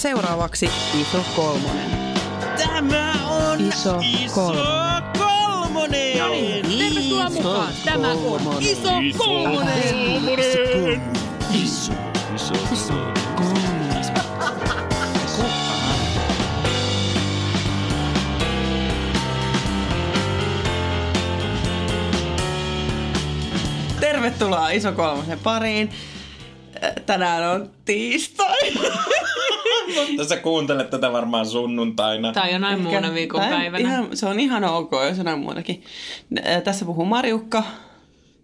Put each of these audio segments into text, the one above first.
seuraavaksi Iso Kolmonen. Tämä on Iso kolmonen. kolmonen. No niin, tervetuloa mukaan. Tämä on Iso Kolmonen. Iso, iso, iso. Tervetuloa Iso Kolmosen pariin. Tänään on tiistai. Tässä kuuntelet tätä varmaan sunnuntaina. Tai jonain muuna viikonpäivänä. Ihan, se on ihan ok, jos jonain muunakin. Tässä puhuu Marjukka.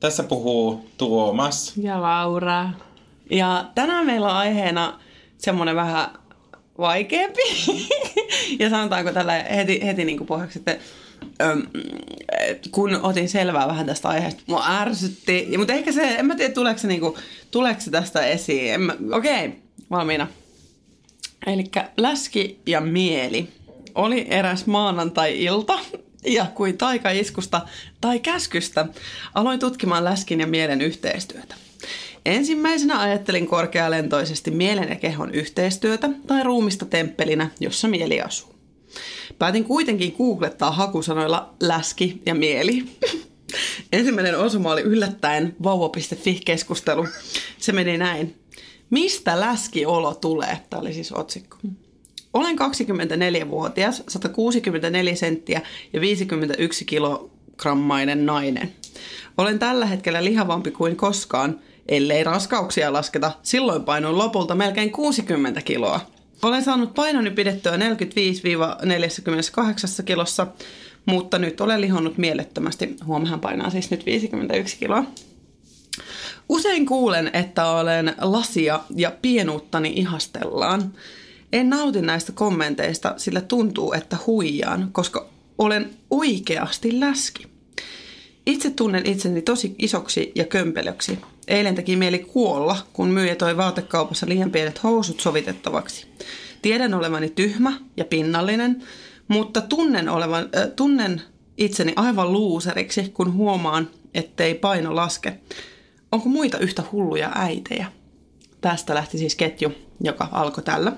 Tässä puhuu Tuomas. Ja Laura. Ja tänään meillä on aiheena semmoinen vähän vaikeampi. ja sanotaanko tällä heti, heti niin kuin pohjaksi, että öm, kun otin selvää vähän tästä aiheesta, mua ärsytti. Mutta ehkä se, en mä tiedä, tuleeko se, niin kuin, tuleeko se tästä esiin. Mä- Okei, valmiina. Eli läski ja mieli oli eräs maanantai-ilta, ja kuin taikaiskusta tai käskystä aloin tutkimaan läskin ja mielen yhteistyötä. Ensimmäisenä ajattelin korkealentoisesti mielen ja kehon yhteistyötä tai ruumista temppelinä, jossa mieli asuu. Päätin kuitenkin googlettaa hakusanoilla läski ja mieli. Ensimmäinen osuma oli yllättäen vauva.fi-keskustelu. Se meni näin. Mistä läskiolo tulee? Tämä oli siis otsikko. Olen 24-vuotias, 164 senttiä ja 51 kilogrammainen nainen. Olen tällä hetkellä lihavampi kuin koskaan, ellei raskauksia lasketa. Silloin painoin lopulta melkein 60 kiloa. Olen saanut painoni pidettyä 45-48 kilossa, mutta nyt olen lihonnut mielettömästi. Huomahan painaa siis nyt 51 kiloa. Usein kuulen, että olen lasia ja pienuuttani ihastellaan. En nauti näistä kommenteista, sillä tuntuu, että huijaan, koska olen oikeasti läski. Itse tunnen itseni tosi isoksi ja kömpelöksi. Eilen teki mieli kuolla, kun myyjä toi vaatekaupassa liian pienet housut sovitettavaksi. Tiedän olevani tyhmä ja pinnallinen, mutta tunnen, olevan, äh, tunnen itseni aivan luuseriksi, kun huomaan, ettei paino laske. Onko muita yhtä hulluja äitejä? Tästä lähti siis ketju, joka alkoi tällä.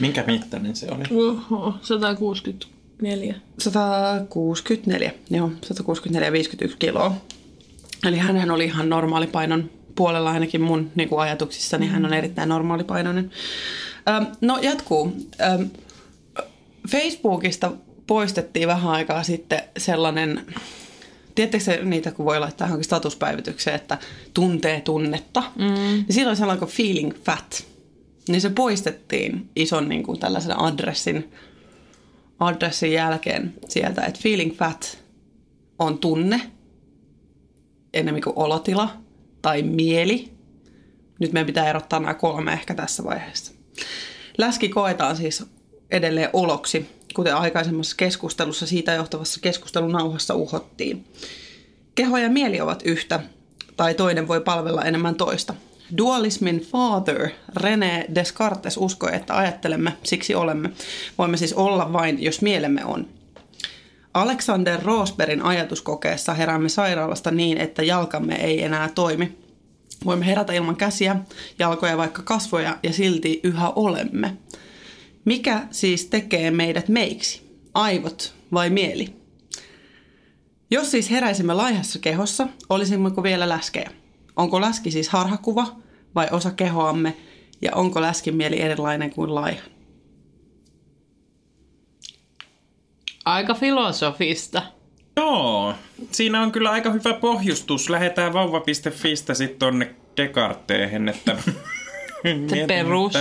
Minkä mittainen se oli? Oho, 164. 164, joo, 164,51 kiloa. Eli hän oli ihan normaalipainon puolella ainakin mun niin kuin ajatuksissa, niin hän on erittäin normaalipainoinen. Öm, no jatkuu. Facebookista poistettiin vähän aikaa sitten sellainen, tiedättekö se niitä, kun voi laittaa johonkin statuspäivitykseen, että tuntee tunnetta, mm. niin silloin sellainen kuin feeling fat. Niin se poistettiin ison niin kuin tällaisen adressin adressin jälkeen sieltä, että feeling fat on tunne enemmän kuin olotila tai mieli. Nyt meidän pitää erottaa nämä kolme ehkä tässä vaiheessa. Läski koetaan siis edelleen oloksi, kuten aikaisemmassa keskustelussa siitä johtavassa keskustelunauhassa uhottiin. Keho ja mieli ovat yhtä, tai toinen voi palvella enemmän toista. Dualismin father René Descartes uskoi, että ajattelemme, siksi olemme. Voimme siis olla vain, jos mielemme on. Alexander Rosbergin ajatuskokeessa heräämme sairaalasta niin, että jalkamme ei enää toimi. Voimme herätä ilman käsiä, jalkoja vaikka kasvoja ja silti yhä olemme. Mikä siis tekee meidät meiksi? Aivot vai mieli? Jos siis heräisimme laihassa kehossa, olisimmeko vielä läskejä? Onko läski siis harhakuva vai osa kehoamme ja onko läskin mieli erilainen kuin laiha? Aika filosofista. Joo, siinä on kyllä aika hyvä pohjustus. Lähetään vauva.fistä sitten tonne Descarteseen, että... Se perus.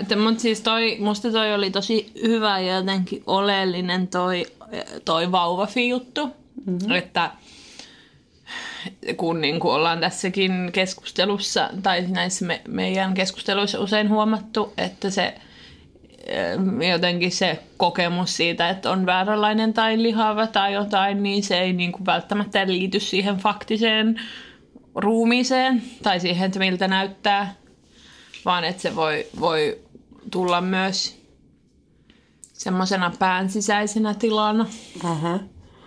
että- mutta siis toi, musta toi oli tosi hyvä ja jotenkin oleellinen toi, toi vauvafi-juttu. Mm-hmm. Että kun niin kuin ollaan tässäkin keskustelussa, tai näissä me, meidän keskusteluissa usein huomattu, että se jotenkin se kokemus siitä, että on vääränlainen tai lihava tai jotain, niin se ei niin kuin välttämättä liity siihen faktiseen ruumiiseen tai siihen, että miltä näyttää, vaan että se voi, voi tulla myös semmoisena pään sisäisenä tilana. Aha.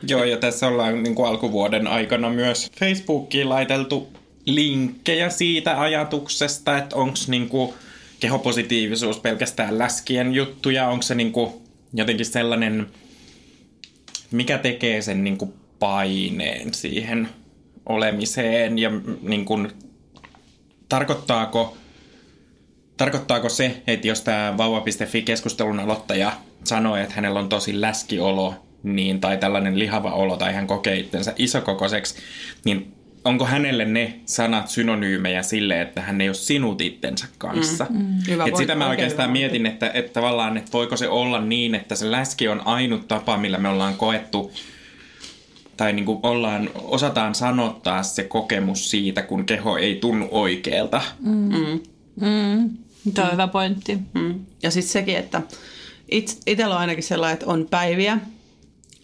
Joo, ja tässä ollaan niin kuin alkuvuoden aikana myös Facebookiin laiteltu linkkejä siitä ajatuksesta, että onko niin kuin kehopositiivisuus pelkästään läskien juttuja? Onko se niinku jotenkin sellainen, mikä tekee sen niinku paineen siihen olemiseen ja mm, niinku, tarkoittaako, tarkoittaako se, että jos tämä vauva.fi-keskustelun aloittaja sanoo, että hänellä on tosi läskiolo niin, tai tällainen lihava olo tai hän kokee itsensä isokokoiseksi, niin onko hänelle ne sanat synonyymejä sille, että hän ei ole sinut itsensä kanssa. Mm, mm. Hyvä Et sitä mä oikeastaan hyvä mietin, että, että tavallaan, että voiko se olla niin, että se läski on ainut tapa, millä me ollaan koettu tai niin kuin ollaan, osataan sanottaa se kokemus siitä, kun keho ei tunnu oikealta. Tuo on hyvä pointti. Mm. Ja sitten sekin, että itsellä on ainakin sellainen, että on päiviä,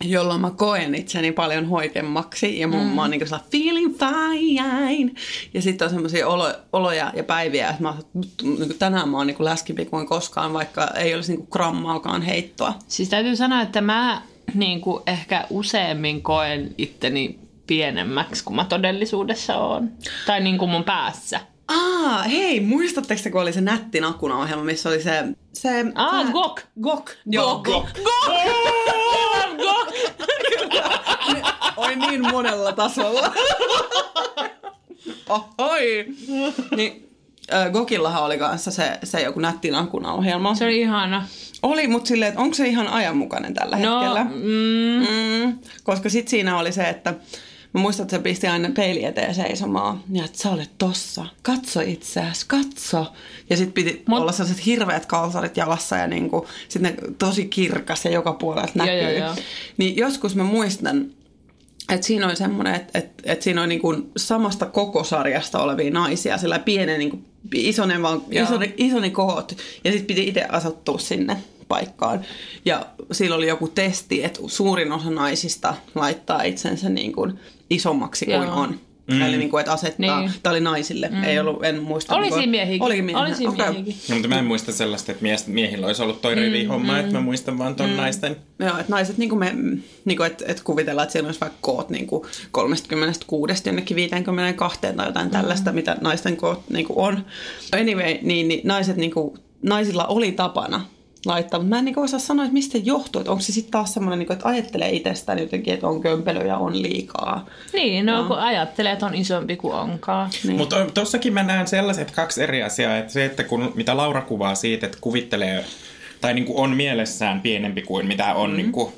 jolloin mä koen itseni paljon hoikemmaksi ja mun, mm. mä oon niin sellainen feeling fine. Ja sitten on semmoisia olo, oloja ja päiviä, että mä, oon, niin tänään mä oon niin läskimpi kuin koskaan, vaikka ei olisi niin grammaakaan heittoa. Siis täytyy sanoa, että mä niin kuin ehkä useammin koen itteni pienemmäksi kuin mä todellisuudessa oon. Tai niin kuin mun päässä. Aa, hei, muistatteko te, kun oli se nätti nakuna-ohjelma, missä oli se... se Aa, tää- Gok. Gok. Joo, Gok. Gok. Gok. Oi niin monella tasolla. Ohoi. Niin, äh, Gokillahan oli kanssa se, se joku nätti nakuna-ohjelma. Se oli ihana. Oli, mutta silleen, että onko se ihan ajanmukainen tällä No, hetkellä? mm, Mm, koska sit siinä oli se, että mä muistan, että se pisti aina peili eteen seisomaan. Ja että sä olet tossa. Katso itseäsi, katso. Ja sit piti Mut- olla sellaiset hirveät kalsarit jalassa ja niinku, sit ne tosi kirkas ja joka puolelta näkyy. joo, joo. Niin joskus mä muistan, että siinä oli semmoinen, että, että, että siinä oli niinku samasta koko sarjasta olevia naisia, sillä pienen niinku, isonen, vaan, isoni, isoni kohot. Ja sitten piti itse asettua sinne paikkaan. Ja silloin oli joku testi, että suurin osa naisista laittaa itsensä niin kuin isommaksi kuin Joo. on. Mm. Eli niin kuin, että asettaa, Niin. tämä oli naisille, mm. ei ollut, en muista. Oli niin siinä miehiäkin. Oli miehiä. Oli siinä miehiäkin. No, mutta mä en muista sellaista, että mies, miehillä olisi ollut toi rivi homma, mm, että mä muistan vaan ton mm. naisten. Joo, että naiset, niin kuin me, niin kuin, että, että kuvitellaan, että siellä olisi vaikka koot niin kuin 36 jonnekin 52 tai jotain tällaista, mitä naisten koot niin kuin on. Anyway, niin, niin naiset, niin kuin, naisilla oli tapana laittaa, mutta mä en niin osaa sanoa, että mistä johtuu. Että onko se sitten taas semmoinen, niin kuin, että ajattelee itsestään jotenkin, että on kömpelö ja on liikaa. Niin, no, kun ajattelee, että on isompi kuin onkaan. Niin. Mutta tossakin mä näen sellaiset kaksi eri asiaa, että se, että kun, mitä Laura kuvaa siitä, että kuvittelee tai niin kuin on mielessään pienempi kuin mitä on mm. niin kuin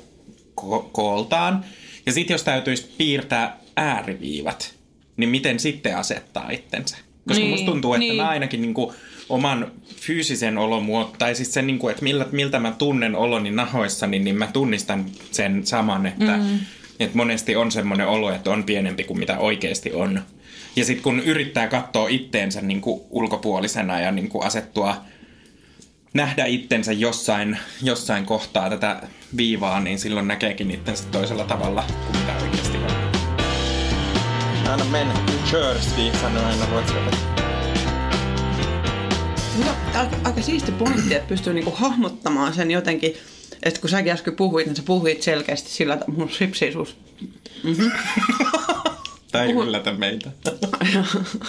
ko- kooltaan. Ja sitten jos täytyisi piirtää ääriviivat, niin miten sitten asettaa itsensä? Koska Niin, musta tuntuu, että niin. mä ainakin niin kuin oman fyysisen olomuot, tai siis sen, niin kuin, että miltä, miltä mä tunnen oloni nahoissani, niin mä tunnistan sen saman, että, mm. että monesti on semmoinen olo, että on pienempi kuin mitä oikeasti on. Ja sitten kun yrittää katsoa itteensä niin kuin ulkopuolisena ja niin kuin asettua, nähdä itsensä jossain, jossain kohtaa tätä viivaa, niin silloin näkeekin itsensä toisella tavalla kuin mitä oikeasti on. Anna mennä. Körsvi, sanoi aina ruotsalainen. Hyvä, aika, aika siisti pointti, että pystyy niinku hahmottamaan sen jotenkin, että kun säkin äsken puhuit, niin sä puhuit selkeästi sillä, että mun sipsisuus Tai ei yllätä meitä.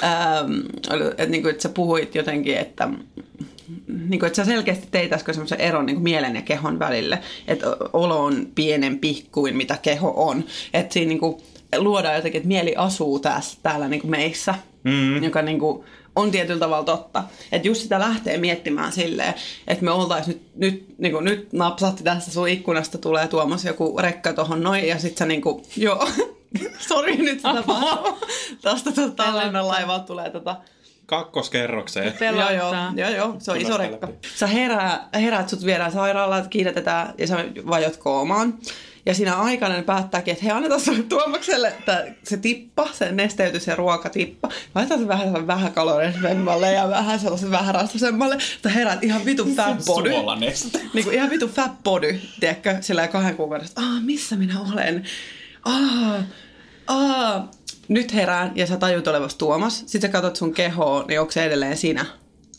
ähm, oli, että, niin kuin, että sä puhuit jotenkin, että, niin kuin, että sä selkeästi teit äsken semmoisen eron niin kuin mielen ja kehon välille, että olo on pienempi kuin mitä keho on. Että siinä niin kuin, luodaan jotenkin, että mieli asuu tässä, täällä niin kuin meissä, mm. joka niin kuin, on tietyllä tavalla totta. Että just sitä lähtee miettimään silleen, että me oltaisiin nyt, nyt, niin kuin, nyt napsahti tästä sun ikkunasta, tulee Tuomas joku rekka tohon noin, ja sit sä niin kuin, joo, sori nyt sitä tapahtuu. Tästä tota, laivalta tulee tota, Kakkoskerrokseen. Joo, joo, Pelottaa. joo, joo, se on iso rekka. läpi. Sä herää, heräät, sut viedään sairaalaan, kiiretetään ja sä vajot koomaan. Ja siinä aikana ne päättääkin, että he annetaan sulle Tuomakselle se tippa, se nesteytys ja ruokatippa. Laitetaan se vähän sellainen vähän kalorisemmalle ja vähän sellaisen vähän rastasemmalle. Että heräät ihan vitu fat body. Niin kuin ihan vitu fat body, tiedätkö, sillä kahden kuukauden. Aa, missä minä olen? Aa, aa. Nyt herään ja sä tajut olevasi Tuomas. Sitten sä katsot sun kehoa, niin onko se edelleen sinä?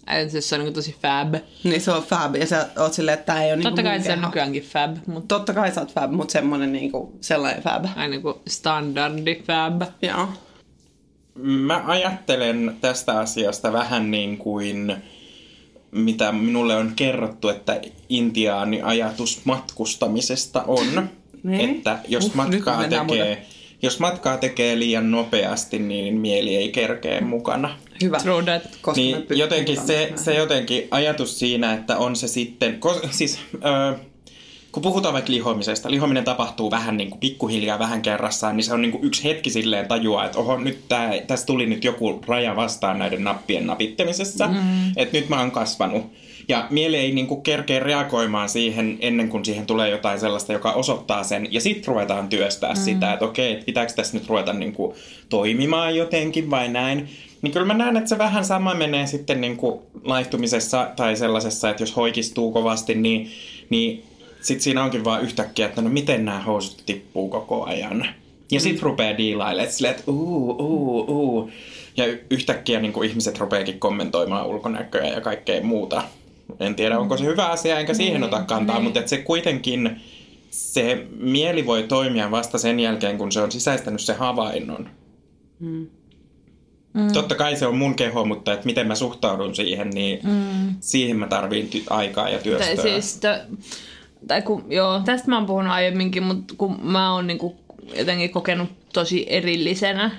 Ai, siis se on niin tosi fab. Niin se on fab ja sä oot silleen, että tää ei ole niinku Totta kai se on nykyäänkin fab, mutta Totta kai sä oot fab, mutta semmonen niinku sellainen fab. aina kuin standardi fab. Joo. Mä ajattelen tästä asiasta vähän niin kuin mitä minulle on kerrottu, että intiaani ajatus matkustamisesta on, Niin. että jos Uh, matkaa tekee, jos matkaa tekee liian nopeasti, niin mieli ei kerkeä mukana. Hyvä. True that. Koska Niin jotenkin se, se jotenkin ajatus siinä, että on se sitten, ko, siis ö, kun puhutaan vaikka lihomisesta, lihominen tapahtuu vähän niin kuin pikkuhiljaa vähän kerrassaan, niin se on niin kuin yksi hetki silleen tajua, että oho, nyt tää, tässä tuli nyt joku raja vastaan näiden nappien napittamisessa, mm. että nyt mä oon kasvanut. Ja mieli ei niin kuin kerkeä reagoimaan siihen ennen kuin siihen tulee jotain sellaista, joka osoittaa sen. Ja sitten ruvetaan työstää mm. sitä, että okei, että pitääkö tässä nyt ruveta niin kuin toimimaan jotenkin vai näin. Niin kyllä mä näen, että se vähän sama menee sitten niin kuin laihtumisessa tai sellaisessa, että jos hoikistuu kovasti, niin, niin sitten siinä onkin vaan yhtäkkiä, että no miten nämä housut tippuu koko ajan. Ja sitten rupeaa diilailemaan, silleen, että uu, uu, uu. Ja yhtäkkiä niin kuin ihmiset rupeakin kommentoimaan ulkonäköä ja kaikkea muuta. En tiedä, onko se hyvä asia, enkä siihen ota kantaa, mutta että se kuitenkin, se mieli voi toimia vasta sen jälkeen, kun se on sisäistänyt se havainnon. Mm. Totta kai se on mun keho, mutta että miten mä suhtaudun siihen, niin mm. siihen mä tarviin ty- aikaa ja työstöä. Tai siis, t- tai kun, joo, tästä mä oon puhunut aiemminkin, mutta kun mä oon niinku jotenkin kokenut tosi erillisenä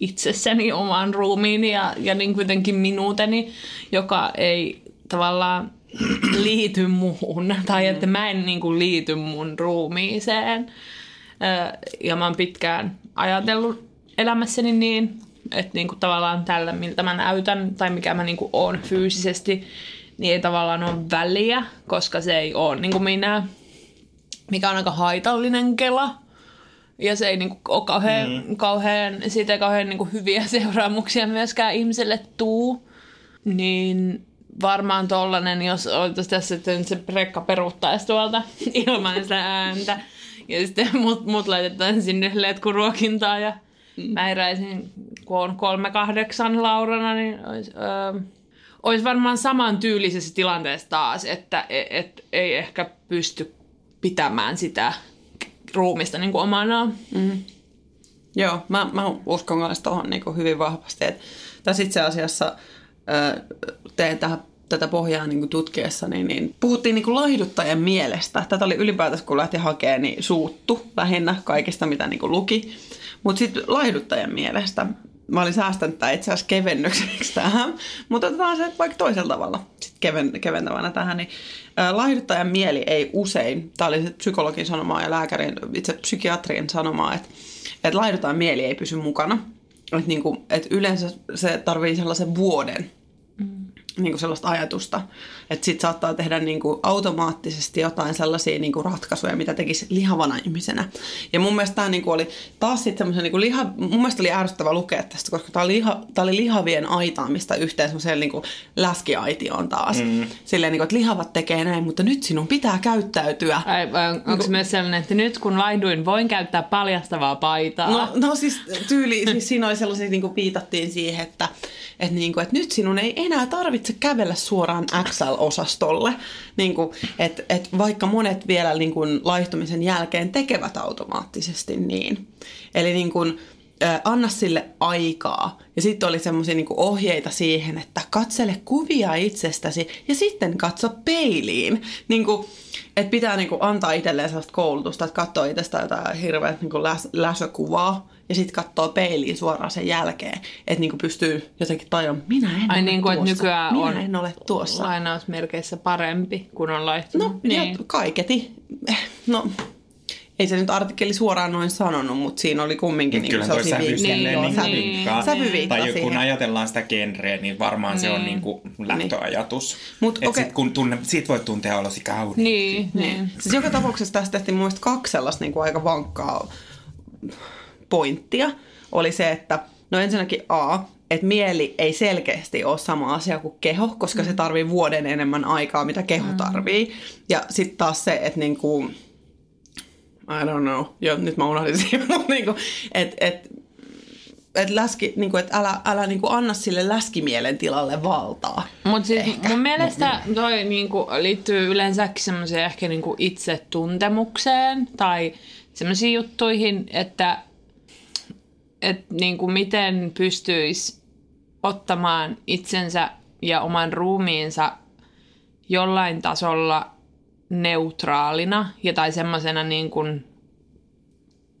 itsessäni oman ruumiini ja, ja niin kuitenkin minuuteni, joka ei tavallaan liity muuhun, tai että mä en niin kuin liity mun ruumiiseen. Ja mä oon pitkään ajatellut elämässäni niin, että niin kuin tavallaan tällä, miltä mä näytän tai mikä mä niin kuin oon fyysisesti, niin ei tavallaan ole väliä, koska se ei ole niin kuin minä, mikä on aika haitallinen kela. Ja se ei niinku ole kauhean, mm. kauhean, siitä ei kauhean niinku hyviä seuraamuksia myöskään ihmiselle tuu. Niin varmaan tollanen, jos oltaisiin tässä, että nyt se rekka peruuttaisi tuolta ilman sitä ääntä. Ja sitten mut, mut laitetaan sinne letkuruokintaa ja mä heräisin, kun on kolme kahdeksan Laurana, niin olisi, öö, olisi varmaan saman tyylisessä tilanteessa taas, että et, et, ei ehkä pysty pitämään sitä ruumista niin kuin omanaan. Joo, mä, mä uskon myös tuohon niin hyvin vahvasti. Että tässä itse asiassa ö, teen tähän, tätä pohjaa niin tutkiessa, niin, niin puhuttiin niin laihduttajan mielestä. Tätä oli ylipäätänsä, kun lähti hakemaan, niin suuttu lähinnä kaikista, mitä niin luki. Mutta sitten laihduttajan mielestä. Mä olin säästänyt tämä itse asiassa kevennykseksi tähän, mutta otetaan se vaikka toisella tavalla sit keven, keventävänä tähän. Niin, ää, laihduttajan mieli ei usein, tämä oli psykologin sanomaa ja lääkärin, itse psykiatrien sanomaa, että että laihdutaan mieli ei pysy mukana. Että niinku, et yleensä se tarvii sellaisen vuoden mm. niinku sellaista ajatusta. Että sit saattaa tehdä niinku automaattisesti jotain sellaisia niinku ratkaisuja, mitä tekisi lihavana ihmisenä. Ja mun mielestä tämä niinku oli taas sit semmoisen niinku liha... Mun mielestä oli ärsyttävä lukea tästä, koska tämä oli, liha... tää oli lihavien aitaamista yhteen semmoiseen niinku läskiaitioon taas. Mm. Silleen, niinku, että lihavat tekee näin, mutta nyt sinun pitää käyttäytyä. Ai, on, onko se myös sellainen, että nyt kun laihduin, voin käyttää paljastavaa paitaa? No, no siis tyyli, siis siinä oli sellaisia, niin kuin viitattiin siihen, että, että, niin kuin, että nyt sinun ei enää tarvitse kävellä suoraan XL-osastolle. Niin kuin, että, että vaikka monet vielä niin kuin laihtumisen jälkeen tekevät automaattisesti niin. Eli niin kuin, anna sille aikaa. Ja sitten oli semmoisia niin ohjeita siihen, että katsele kuvia itsestäsi ja sitten katso peiliin. Niin kuin, että pitää niin kuin antaa itselleen sellaista koulutusta, että katsoo itsestä jotain hirveät niin läs, läsökuvaa ja sitten katsoo peiliin suoraan sen jälkeen. Että niin kuin pystyy jotenkin tajuamaan, minä en Ai ole niin kuin, että tuossa. nykyään minä on en ole tuossa. lainausmerkeissä parempi, kun on laihtunut. No, niin. ja kaiketi. No, ei se nyt artikkeli suoraan noin sanonut, mutta siinä oli kumminkin niin Kyllähän toi sävy Niin, niin, niin, niin, vinkkaa. Sävy Tai kun siihen. ajatellaan sitä genreä, niin varmaan se on niin kuin lähtöajatus. Mut Et okei. sit kun tunne, sit voit tuntea olosi kauniin. Niin, niin. Siis joka tapauksessa tästä tehtiin mun mielestä kaksi sellaista niin kuin aika vankkaa pointtia. Oli se, että no ensinnäkin A, että mieli ei selkeästi ole sama asia kuin keho, koska mm. se tarvii vuoden enemmän aikaa, mitä keho mm. tarvii. Ja sitten taas se, että niin kuin, I don't know, jo, nyt mä unohdin siihen, mutta niin kuin, että et, et läski, niin kuin, että älä, älä niin kuin anna sille läskimielen tilalle valtaa. Mutta siis mun mielestä toi niinku liittyy yleensäkin semmoiseen ehkä niinku itsetuntemukseen tai semmoisiin juttuihin, että et niinku miten pystyisi ottamaan itsensä ja oman ruumiinsa jollain tasolla neutraalina ja tai semmoisena niin kuin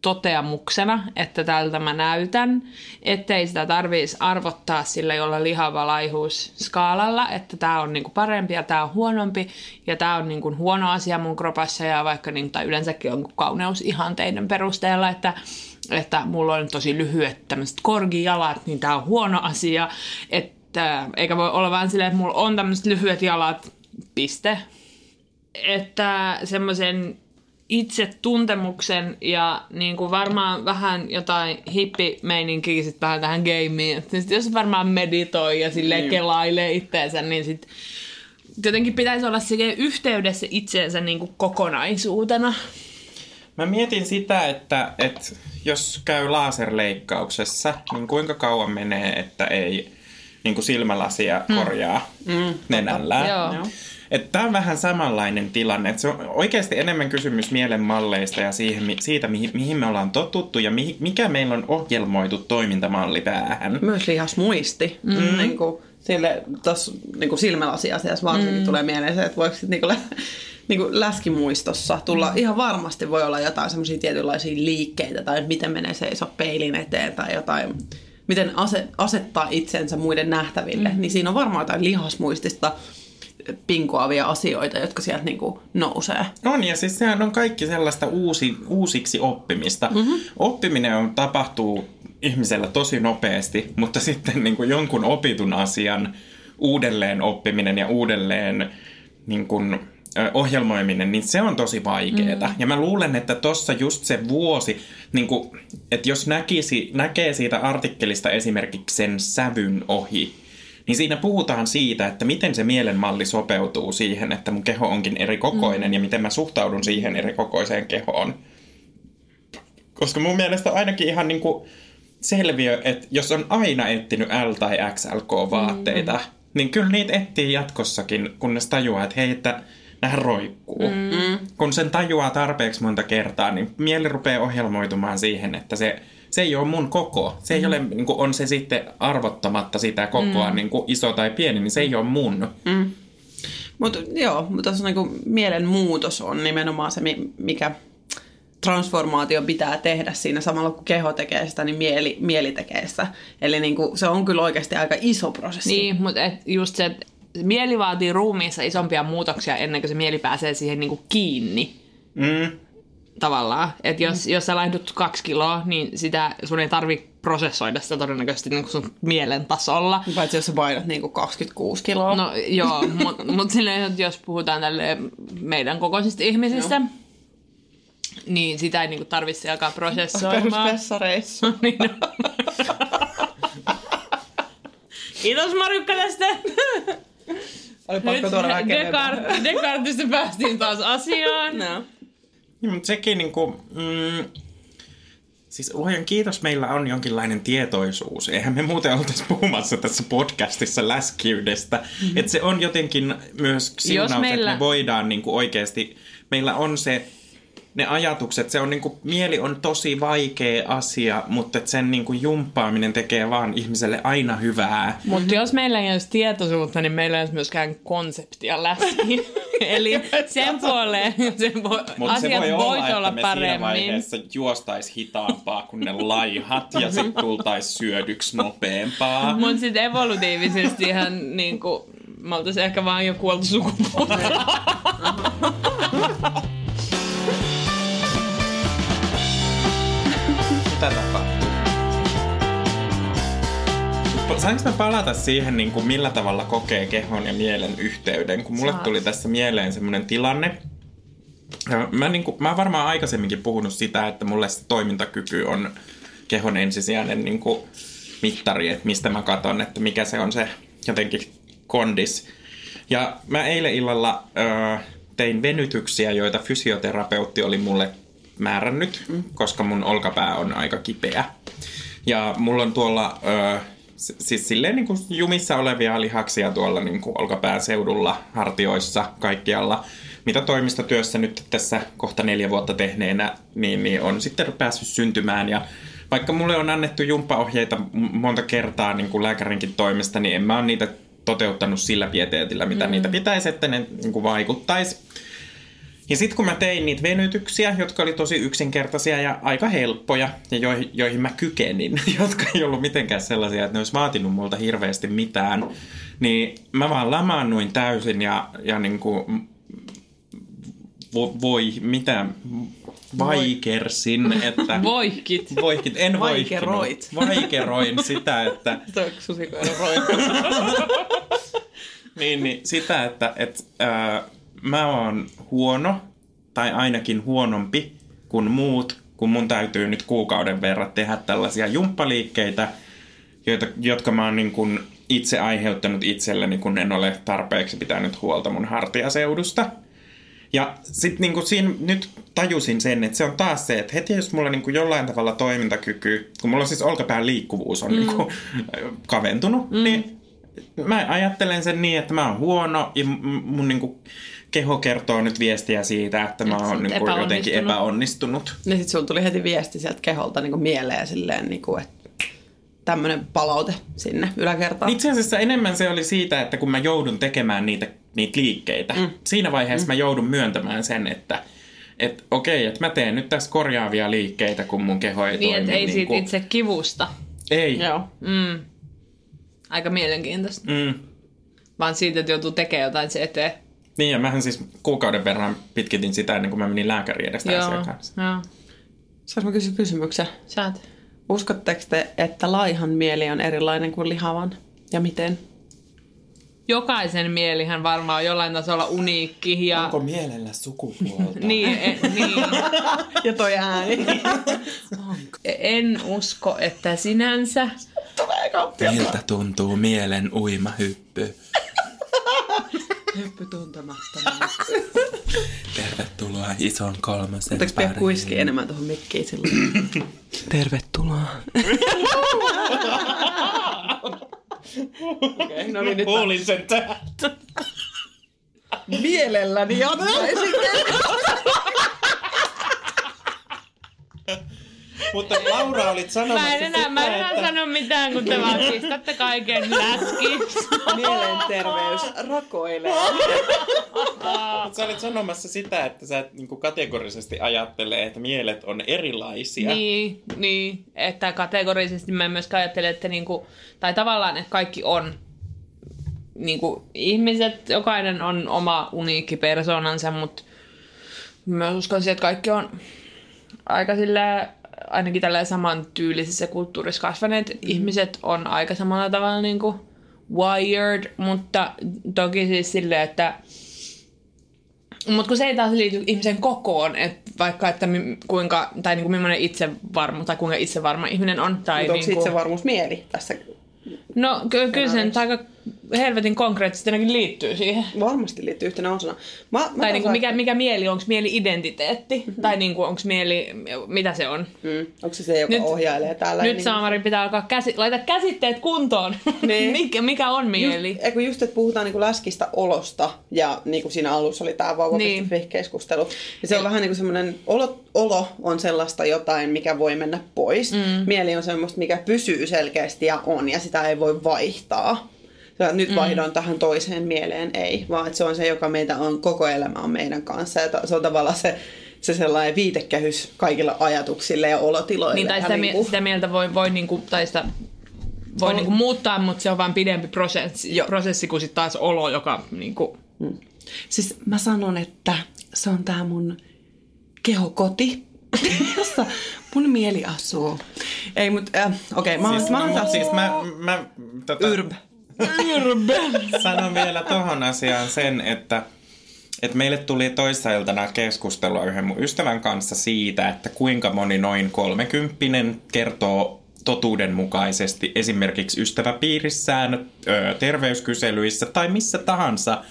toteamuksena, että tältä mä näytän, ettei sitä tarvitsisi arvottaa sillä jolla lihava laihuus skaalalla, että tämä on niinku parempi ja tämä on huonompi ja tämä on niinku huono asia mun kropassa ja vaikka niin, tai yleensäkin on kauneusihanteiden perusteella, että että mulla on tosi lyhyet tämmöiset korgijalat, niin tämä on huono asia, että eikä voi olla vaan silleen, että mulla on tämmöiset lyhyet jalat, piste. Että semmoisen itsetuntemuksen ja niin kuin varmaan vähän jotain hippimeininkiä sit vähän tähän gameen. Sit jos varmaan meditoi ja sille Niin. kelailee itteensä, niin sit jotenkin pitäisi olla sille yhteydessä itseensä niin kuin kokonaisuutena. Mä mietin sitä, että, että jos käy laserleikkauksessa, niin kuinka kauan menee, että ei niin kuin silmälasia korjaa mm. nenällään. Joo. Tämä on vähän samanlainen tilanne. Että se on oikeasti enemmän kysymys mielenmalleista ja siihen, siitä, mihin, mihin me ollaan totuttu ja mihin, mikä meillä on ohjelmoitu toimintamalli päähän. Myös lihasmuisti. Mm. Niin kuin, sille, tossa, niin kuin silmälasiasiassa varsinkin mm. tulee mieleen se, että voiko sit, niin kuin, niin kuin läskimuistossa tulla, mm. ihan varmasti voi olla jotain semmoisia tietynlaisia liikkeitä tai miten menee seiso peilin eteen tai jotain, miten ase, asettaa itsensä muiden nähtäville, mm. niin siinä on varmaan jotain lihasmuistista pinkoavia asioita, jotka sieltä niin kuin nousee. On, ja siis sehän on kaikki sellaista uusi, uusiksi oppimista. Mm-hmm. Oppiminen on, tapahtuu ihmisellä tosi nopeasti, mutta sitten niin kuin jonkun opitun asian uudelleen oppiminen ja uudelleen niin kuin, ohjelmoiminen, niin se on tosi vaikeaa. Mm. Ja mä luulen, että tossa just se vuosi, niin kuin, että jos näkisi, näkee siitä artikkelista esimerkiksi sen sävyn ohi, niin siinä puhutaan siitä, että miten se mielenmalli sopeutuu siihen, että mun keho onkin eri kokoinen mm. ja miten mä suhtaudun siihen eri kokoiseen kehoon. Koska mun mielestä ainakin ihan niin kuin selviö, että jos on aina etsinyt L- tai XLK-vaatteita, mm. niin kyllä niitä etsii jatkossakin, kunnes tajuaa, että hei, että nämä roikkuu. Mm. Kun sen tajuaa tarpeeksi monta kertaa, niin mieli rupeaa ohjelmoitumaan siihen, että se, se ei ole mun koko. Se ei mm. ole, niin kuin on se sitten arvottamatta sitä kokoa, mm. niin kuin iso tai pieni, niin se ei ole mun. Mm. Mutta joo, mutta tuossa niinku mielenmuutos on nimenomaan se, mi- mikä transformaatio pitää tehdä siinä samalla kun keho tekee sitä, niin mieli, mieli tekee sitä. Eli niinku, se on kyllä oikeasti aika iso prosessi. Niin, mutta et just se, että mieli vaatii ruumiissa isompia muutoksia ennen kuin se mieli pääsee siihen niinku kiinni Mm. tavallaan. Että jos, jos sä laihdut kaksi kiloa, niin sitä sun ei tarvi prosessoida sitä todennäköisesti niinku sun mielen tasolla. Paitsi jos sä painat niinku 26 kiloa. No joo, mutta mut silleen, että jos puhutaan tälle meidän kokoisista ihmisistä, Joo. niin sitä ei niinku tarvitse alkaa prosessoimaan. Perusvessareissu. Niin on. Kiitos Marjukka tästä. Oli pakko tuoda vähän. Descartes- Descartesista päästiin taas asiaan. No. Niin, mutta sekin niinku, mm, siis luojan kiitos, meillä on jonkinlainen tietoisuus. Eihän me muuten oltaisi puhumassa tässä podcastissa läskiydestä. Mm-hmm. Että se on jotenkin myös siunaus, meillä- että me voidaan niinku oikeasti, meillä on se ne ajatukset, se on niinku, mieli on tosi vaikea asia, mutta et sen niinku jumppaaminen tekee vaan ihmiselle aina hyvää. Mutta jos meillä ei olisi tietoisuutta, niin meillä ei olisi myöskään konseptia läski. Eli sen puoleen se voi, Mutta se asiat voi vois olla, että olla me siinä paremmin. vaiheessa juostais hitaampaa kuin ne laihat ja sitten tultais syödyksi nopeampaa. Mutta sitten evolutiivisesti ihan niinku, me oltaisiin ehkä vaan jo kuoltu sukupuolta. Mitä tapahtuu? Saanko mä palata siihen, niin kuin millä tavalla kokee kehon ja mielen yhteyden? Kun mulle Saat. tuli tässä mieleen semmoinen tilanne. Mä, niin kuin, mä oon varmaan aikaisemminkin puhunut sitä, että mulle se toimintakyky on kehon ensisijainen niin kuin, mittari, että mistä mä katon, että mikä se on se jotenkin kondis. Ja mä eilen illalla ö, tein venytyksiä, joita fysioterapeutti oli mulle määrännyt, koska mun olkapää on aika kipeä. Ja mulla on tuolla ö, siis silleen niin kuin jumissa olevia lihaksia tuolla niin kuin olkapään seudulla, hartioissa, kaikkialla. Mitä toimistotyössä nyt tässä kohta neljä vuotta tehneenä, niin, niin on sitten päässyt syntymään. Ja vaikka mulle on annettu jumppaohjeita monta kertaa niin kuin lääkärinkin toimesta, niin en mä ole niitä toteuttanut sillä pieteetillä, mitä mm. niitä pitäisi, että ne niin kuin vaikuttaisi. Ja sitten kun mä tein niitä venytyksiä, jotka oli tosi yksinkertaisia ja aika helppoja, ja joihin, joihin mä kykenin, jotka ei ollut mitenkään sellaisia, että ne olisi vaatinut multa hirveästi mitään, niin mä vaan lamaannuin täysin ja, ja niin kuin, vo, voi, mitä, vaikersin, että... Voikit. Voikit, en Vaikeroit. Vaikeroin sitä, että niin, niin sitä, että et, ää, mä oon huono, tai ainakin huonompi kuin muut, kun mun täytyy nyt kuukauden verran tehdä tällaisia jumppaliikkeitä, joita, jotka mä oon niin kun itse aiheuttanut itselleni, kun en ole tarpeeksi pitänyt huolta mun hartiaseudusta. Ja sitten niinku siinä nyt tajusin sen, että se on taas se, että heti jos mulla niinku jollain tavalla toimintakyky, kun mulla siis olkapään liikkuvuus on mm. niinku kaventunut, mm. niin mä ajattelen sen niin, että mä oon huono ja mun niinku keho kertoo nyt viestiä siitä, että mä oon niinku jotenkin epäonnistunut. Niin sit sulla tuli heti viesti sieltä keholta niin mieleen silleen, niin kuin, että tämmöinen palaute sinne yläkertaan. Itse asiassa enemmän se oli siitä, että kun mä joudun tekemään niitä, niitä liikkeitä, mm. siinä vaiheessa mm. mä joudun myöntämään sen, että et, okei, että mä teen nyt tässä korjaavia liikkeitä, kun mun keho ei Niin, toimi. ei siitä kuin- itse kivusta. Ei. Joo. Mm. Aika mielenkiintoista. Mm. Vaan siitä, että joutuu tekemään jotain se eteen. Niin, ja mähän siis kuukauden verran pitkitin sitä ennen kuin mä menin lääkäriin edestä Joo, asian kanssa. joo. Saanko mä kysyä kysymyksen? Saat. Uskotteko te, että laihan mieli on erilainen kuin lihavan? Ja miten? Jokaisen mielihän varmaan on jollain tasolla uniikki. Ja... mielellä sukupuolta? Niin, e, niin. Ja toi ääni. En usko, että sinänsä. Miltä tuntuu mielen uima Hyppy tuntemattomaan. Tervetuloa ison kolmosen Otaks pidä kuiski enemmän tuohon mikkiin silloin? Tervetuloa. Okei, no niin nyt Kuulin sen täältä. mielelläni jatkaisin. Mutta Laura olit sanomassa Mä en enää, mä en enää sano mitään, kun te vaan pistätte kaiken läskiksi. Mielenterveys rakoilee. Mutta sä olit sanomassa sitä, että sä et niinku kategorisesti ajattelee, että mielet on erilaisia. Niin, niin, että kategorisesti mä myöskään ajattelen, että niinku, tai tavallaan, että kaikki on niinku, ihmiset, jokainen on oma uniikki persoonansa, mutta mä uskon siihen, että kaikki on aika sillä ainakin tällä saman tyylisessä kulttuurissa kasvaneet mm. ihmiset on aika samalla tavalla niinku wired, mutta toki siis silleen, että mutta kun se ei taas liity ihmisen kokoon, että vaikka että mi, kuinka, tai niinku millainen itsevarma, tai kuinka itsevarma ihminen on. Tai Mutta onko niinku, itsevarmuus mieli tässä? No ky- kyllä se nyt aika helvetin konkreettisesti ainakin liittyy siihen. Varmasti liittyy yhtenä osana. Mä, mä Tai niinku mikä, mikä mieli, onko mieli identiteetti? Mm-hmm. Tai niinku onko mieli, mitä se on? Mm. Onko se se, joka Nyt- ohjailee täällä? Nyt niin- Saamari pitää alkaa käsi- laita käsitteet kuntoon. Niin. mikä, mikä on mieli? Just, eikö just, että puhutaan niinku läskistä olosta, ja niin kuin siinä alussa oli tämä vauva.fi-keskustelu. Ja se on vähän niin kuin semmoinen, olo, olo on sellaista jotain, mikä voi mennä pois. Mm. Mieli on semmoista, mikä pysyy selkeästi ja on, ja sitä ei voi vaihtaa. Ja nyt mm. vaihdoin tähän toiseen mieleen, ei, vaan että se on se, joka meitä on, koko elämä on meidän kanssa. Ja se on tavallaan se, se sellainen viitekehys kaikilla ajatuksille ja olotiloille. Niin, tai sitä, niinku- niinku... sitä mieltä voi, voi niinku, tai sitä voi On- niinku muuttaa, mutta se on vain pidempi prosessi, Joo. prosessi kuin sitten taas olo, joka niinku, Siis mä sanon, että se on tää mun kehokoti, jossa mun mieli asuu. Ei, mut äh, okei, okay, mä, Siis, mä, no, siis mä, mä tota, Yrb. Sanon vielä tohon asiaan sen, että et meille tuli toissailtana keskustelua yhden mun ystävän kanssa siitä, että kuinka moni noin kolmekymppinen kertoo totuudenmukaisesti esimerkiksi ystäväpiirissään, terveyskyselyissä tai missä tahansa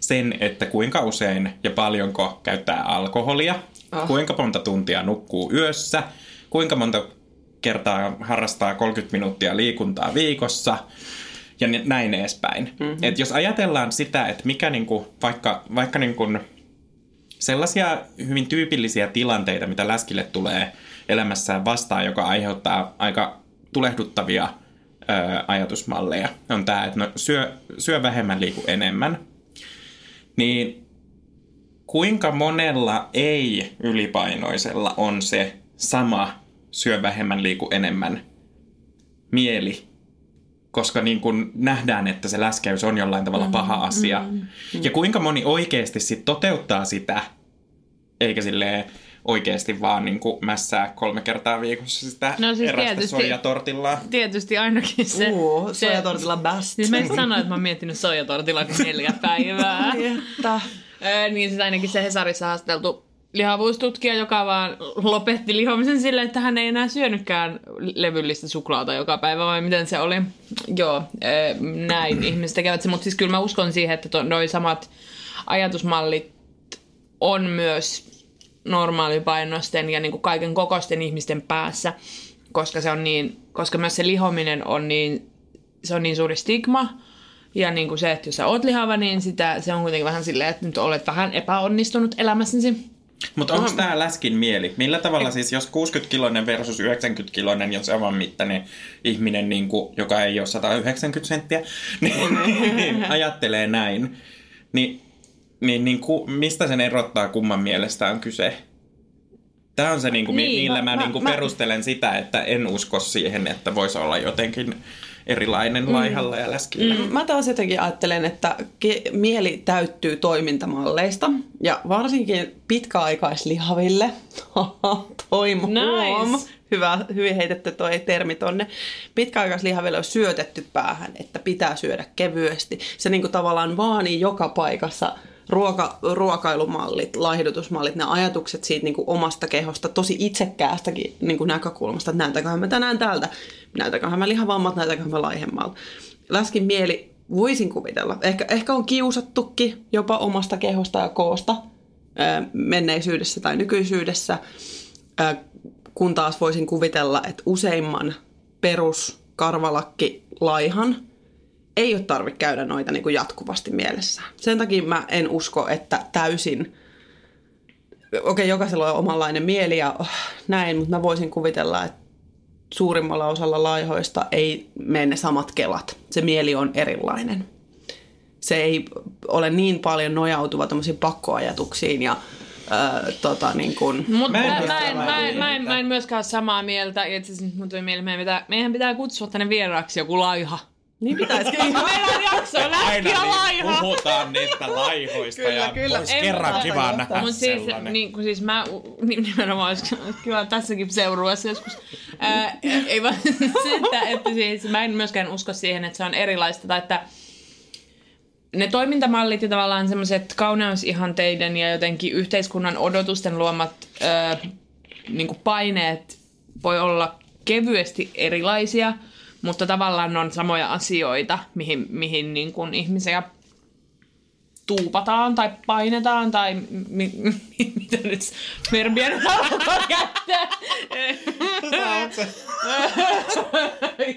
sen, että kuinka usein ja paljonko käyttää alkoholia, Ah. kuinka monta tuntia nukkuu yössä, kuinka monta kertaa harrastaa 30 minuuttia liikuntaa viikossa ja näin edespäin. Mm-hmm. Et jos ajatellaan sitä, että mikä niinku, vaikka, vaikka niinku sellaisia hyvin tyypillisiä tilanteita, mitä läskille tulee elämässään vastaan, joka aiheuttaa aika tulehduttavia ö, ajatusmalleja on tämä, että no, syö, syö vähemmän, liiku enemmän. Niin kuinka monella ei-ylipainoisella on se sama syö vähemmän, liiku enemmän mieli? Koska niin kun nähdään, että se läskäys on jollain tavalla paha asia. Ja kuinka moni oikeasti sit toteuttaa sitä, eikä silleen oikeasti vaan niin kuin mässää kolme kertaa viikossa sitä No siis erästä tietysti- soijatortillaa. Tietysti ainakin se... Uu, se sojatortilla best. Siis mä en sano, että mä oon miettinyt soijatortilla neljä päivää. Että. Öö, niin siis ainakin se Hesarissa haasteltu lihavuustutkija, joka vaan lopetti lihomisen sille, että hän ei enää syönytkään levyllistä suklaata joka päivä, vai miten se oli. Joo, öö, näin ihmiset tekevät se, mutta siis kyllä mä uskon siihen, että to, noi samat ajatusmallit on myös normaalipainosten ja niin kuin kaiken kokoisten ihmisten päässä, koska se on niin, koska myös se lihominen on niin, se on niin suuri stigma, ja niin kuin se, että jos sä oot lihava, niin sitä, se on kuitenkin vähän silleen, että nyt olet vähän epäonnistunut elämässäsi. Mutta onko tämä läskin mieli? Millä tavalla siis, jos 60-kiloinen versus 90-kiloinen, jos saman mittainen ihminen, niin kuin, joka ei ole 190 senttiä, niin, niin ajattelee näin, niin, niin, niin ku, mistä sen erottaa kumman mielestä on kyse? Tämä on se, niin kuin, Niin, millä mä- mä, mä- niin kuin mä- perustelen sitä, että en usko siihen, että voisi olla jotenkin erilainen mm. laihalla ja läskillä. Mm. Mä taas jotenkin ajattelen, että ke- mieli täyttyy toimintamalleista ja varsinkin pitkäaikaislihaville. Toimu Nice. Hyvä, hyvin heitetty toi termi tonne. Pitkäaikaislihaville on syötetty päähän, että pitää syödä kevyesti. Se niinku tavallaan vaanii joka paikassa ruoka, ruokailumallit, laihdutusmallit, ne ajatukset siitä niin kuin omasta kehosta, tosi itsekkäästäkin niin kuin näkökulmasta, että näytäköhän mä tänään täältä, näytäköhän mä lihavammat, näytäköhän mä laihemmalta. Läskin mieli, voisin kuvitella, ehkä, ehkä on kiusattukin jopa omasta kehosta ja koosta menneisyydessä tai nykyisyydessä, kun taas voisin kuvitella, että useimman peruskarvalakki laihan ei ole tarvitse käydä noita niin kuin jatkuvasti mielessä. Sen takia mä en usko, että täysin... Okei, okay, jokaisella on omanlainen mieli ja oh, näin, mutta mä voisin kuvitella, että suurimmalla osalla laihoista ei mene ne samat kelat. Se mieli on erilainen. Se ei ole niin paljon nojautuva tämmöisiin pakkoajatuksiin ja äh, tota, niin kuin, Mutta Mä en mä, en, mä, en, mä, en, mä en myöskään ole samaa mieltä. Itse asiassa nyt mun tuli mieleen, meidän pitää, meidän pitää kutsua tänne vieraaksi joku laiha. Niin pitäisikin. Meillä on jakso läski ja laiha. niin puhutaan niistä laihoista Kyllä, ja kyllä. olisi kerran mutta- kiva nähdä Mutta siis, sellainen. niin, kun siis mä ni- nimenomaan olisi kiva tässäkin seurueessa joskus. Ää, ei vaan sitä, että siis mä en myöskään usko siihen, että se on erilaista tai että ne toimintamallit ja tavallaan semmoiset kauneusihanteiden ja jotenkin yhteiskunnan odotusten luomat ää, niin paineet voi olla kevyesti erilaisia, mutta tavallaan ne on samoja asioita, mihin, mihin niin kuin ihmisiä tuupataan tai painetaan tai mi- mi- mitä nyt verbiä nyt haluaa käyttää.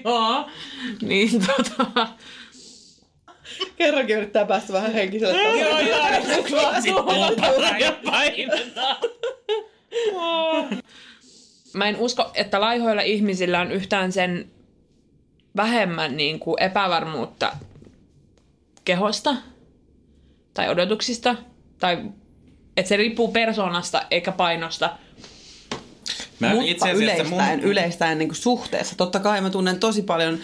Joo, niin tota... Kerrankin yrittää päästä vähän henkiselle tasolle. Joo, joo, nyt vaan tuupataan ja painetaan. Mä en usko, että laihoilla ihmisillä on yhtään sen vähemmän niin kuin epävarmuutta kehosta tai odotuksista. Tai että se riippuu persoonasta eikä painosta. Mä Mutta yleistäen, yleistäen niin kuin suhteessa. Totta kai mä tunnen tosi paljon,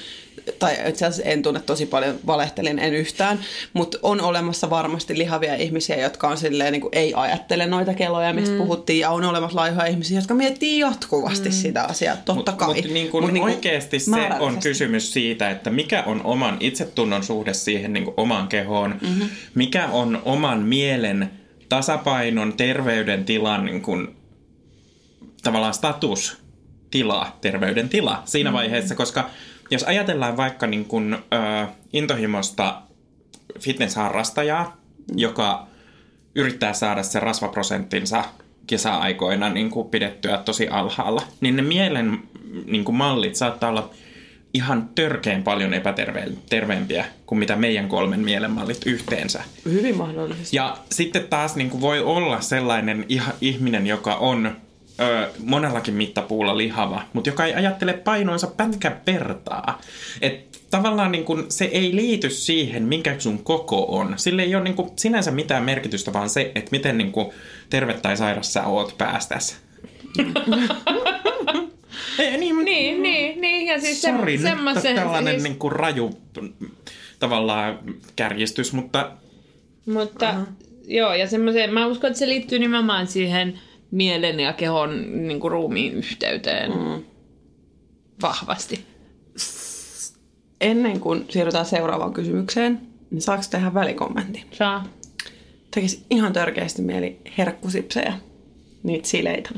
tai itse asiassa en tunne tosi paljon, valehtelin en yhtään, mutta on olemassa varmasti lihavia ihmisiä, jotka on silleen, niin kuin ei ajattele noita keloja, mistä mm. puhuttiin, ja on olemassa laihoja ihmisiä, jotka miettii jatkuvasti mm. sitä asiaa, totta kai. Mutta niin Mut niin oikeasti se on kysymys siitä, että mikä on oman itsetunnon suhde siihen niin kuin omaan kehoon, mm-hmm. mikä on oman mielen tasapainon, terveydentilan niin kuin, tavallaan status, tila, terveydentila siinä mm-hmm. vaiheessa, koska jos ajatellaan vaikka niin kuin, ö, intohimosta fitnessharrastajaa, mm. joka yrittää saada se rasvaprosenttinsa kesäaikoina niin kuin pidettyä tosi alhaalla, niin ne mielen niin kuin mallit saattaa olla ihan törkeän paljon epäterveempiä kuin mitä meidän kolmen mielenmallit yhteensä. Hyvin mahdollisesti. Ja sitten taas niin kuin voi olla sellainen ihminen, joka on ö, monellakin mittapuulla lihava, mutta joka ei ajattele painoonsa pätkän vertaa. Et tavallaan niin kun, se ei liity siihen, minkä sun koko on. Sille ei ole niin kun, sinänsä mitään merkitystä, vaan se, että miten niin kun, terve tai sairas sä oot päästäs. ei, niin, Niin, niin, niin. Ja siis Sori, se, semmoisen, tällainen siis, niin kuin raju tavallaan kärjistys, mutta Mutta uh-huh. joo, ja semmoisen, mä uskon, että se liittyy nimenomaan siihen mielen ja kehon niin kuin ruumiin yhteyteen mm. vahvasti. Ennen kuin siirrytään seuraavaan kysymykseen, niin saako tehdä välikommentin? Saa. Tekisi ihan törkeästi mieli herkkusipsejä, niitä sileitä.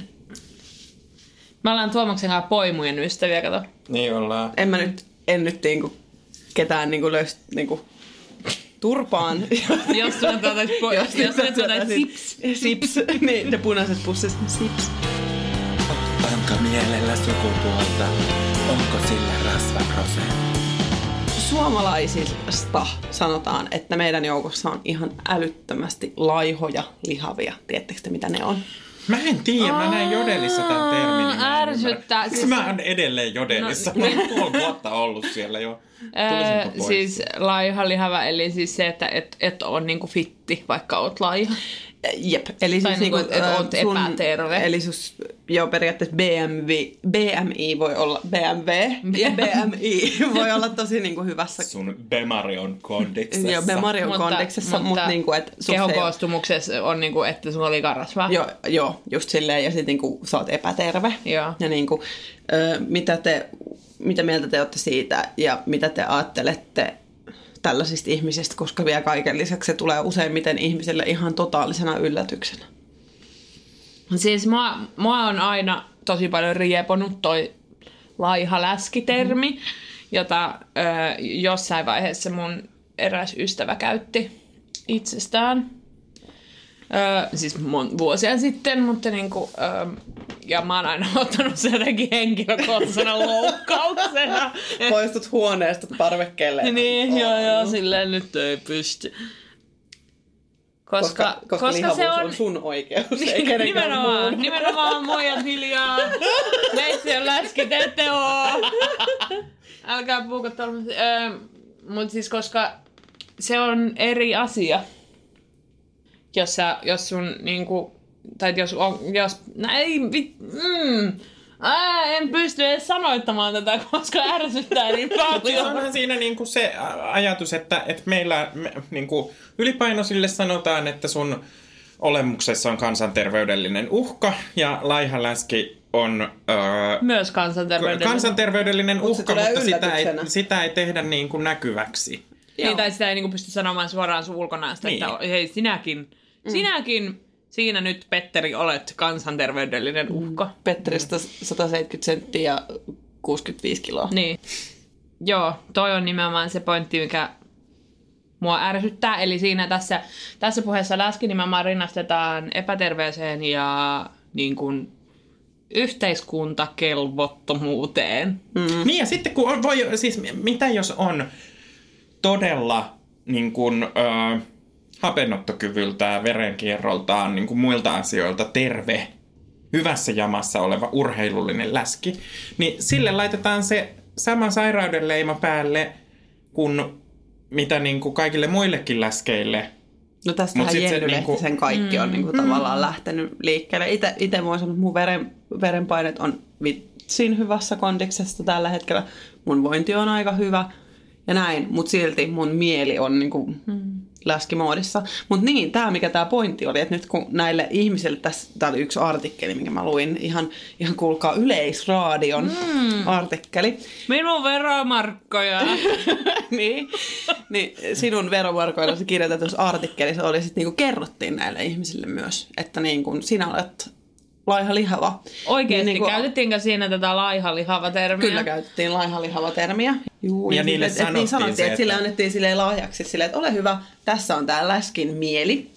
Mä ollaan Tuomaksen kanssa poimujen ystäviä, kato. niin ollaan. En mä nyt, en nyt niinku ketään niinku löyst, niinku turpaan. Jos sulla tuotais po- jos, jos sips. Sips. niin, ne punaisessa pussissa. Sips. Onko mielellä sukupuolta? Onko sillä rasvaprosentti? Suomalaisista sanotaan, että meidän joukossa on ihan älyttömästi laihoja, lihavia. Tiedättekö te, mitä ne on? Mä en tiedä, mä näin jodelissa tämän termin. ärsyttää. Siis- Mä oon edelleen jodelissa. No, mä oon puoli vuotta ollut siellä jo. Öö, siis laiha lihava, eli siis se, että et, et on niinku fitti, vaikka oot laiha. Jep, eli Tai siis niinku, niinku, et ö, oot epäterve. Eli sus, joo, periaatteessa BMW, BMI voi olla, BMW ja BMI voi olla tosi niinku hyvässä Sun Bemarion kondiksessa. Joo, Bemarion kondeksessa, mutta niinku, et kehon ei- on niinku, että sulla oli karasvaa. Joo, joo, just silleen, ja sitten niinku, sä oot epäterve. Joo. Ja niinku, ö, mitä, te, mitä mieltä te olette siitä, ja mitä te ajattelette tällaisista ihmisistä, koska vielä kaiken lisäksi se tulee useimmiten ihmisille ihan totaalisena yllätyksenä. Siis mua, mua on aina tosi paljon rieponut toi laiha läski-termi, jota ö, jossain vaiheessa mun eräs ystävä käytti itsestään. Ö, siis mon, vuosia sitten, mutta niinku, ö, ja mä oon aina ottanut sen jotenkin henkilökohtaisena loukkauksena. Poistut huoneesta parvekkeelle. niin, joo, joo, silleen nyt ei pysty. Koska, koska, koska, koska se on... on sun oikeus, ei kenenkään nimenomaan, muun. nimenomaan muijat hiljaa. Meitsi on läski, te ette oo. Älkää puhuko tällaisia. Öö, Mutta siis koska se on eri asia, jos, sä, jos sun niinku, tai jos on, jos, no ei, vi, mm, Ää, en pysty edes sanoittamaan tätä, koska ärsyttää niin Siis paljon. onhan siinä niinku se ajatus, että, että meillä me, niinku, ylipainoisille sanotaan, että sun olemuksessa on kansanterveydellinen uhka ja laiha läski on öö, Myös kansanterveydellinen. kansanterveydellinen se uhka, mutta sitä ei, sitä ei tehdä niin kuin näkyväksi. Niin, tai sitä ei niinku pysty sanomaan suoraan sun ulkonäöstä, Niin. että hei sinäkin, mm. sinäkin siinä nyt Petteri olet kansanterveydellinen uhka. Petteristä 170 senttiä ja 65 kiloa. Niin. Joo, toi on nimenomaan se pointti, mikä mua ärsyttää. Eli siinä tässä, tässä puheessa läski nimenomaan rinnastetaan epäterveeseen ja niin kuin yhteiskuntakelvottomuuteen. Mm. Niin ja sitten kun on, voi, siis mitä jos on todella niin kuin, ö, hapenottokyvyltään, verenkierroltaan, niin kuin muilta asioilta terve, hyvässä jamassa oleva urheilullinen läski, niin sille laitetaan se sama sairauden leima päälle kuin mitä niin kuin kaikille muillekin läskeille. No Mut tästähän sit se Jenny niinku- Lehtisen kaikki on niinku tavallaan lähtenyt liikkeelle. Ite voin sanoa, että mun veren, verenpainet on vitsin hyvässä kondiksessa tällä hetkellä. Mun vointi on aika hyvä ja näin, mutta silti mun mieli on niinku läskimoodissa. Mutta niin, tämä mikä tämä pointti oli, että nyt kun näille ihmisille, tässä tää oli yksi artikkeli, minkä mä luin, ihan, ihan kuulkaa Yleisradion mm. artikkeli. Minun veromarkkoja. niin, niin sinun veromarkoillasi kirjoitetussa artikkelissa oli sit niinku kerrottiin näille ihmisille myös, että niin kun sinä olet laiha lihava. Oikeesti, niin niin niinku- käytettiinkö siinä tätä laiha lihava termiä? Kyllä käytettiin laiha lihava termiä. Juu, Ja niille sit, et, et, sanottiin niin sanottiin, se, että sille annettiin sille lahjaksi silleen, että ole hyvä, tässä on tää läskin mieli.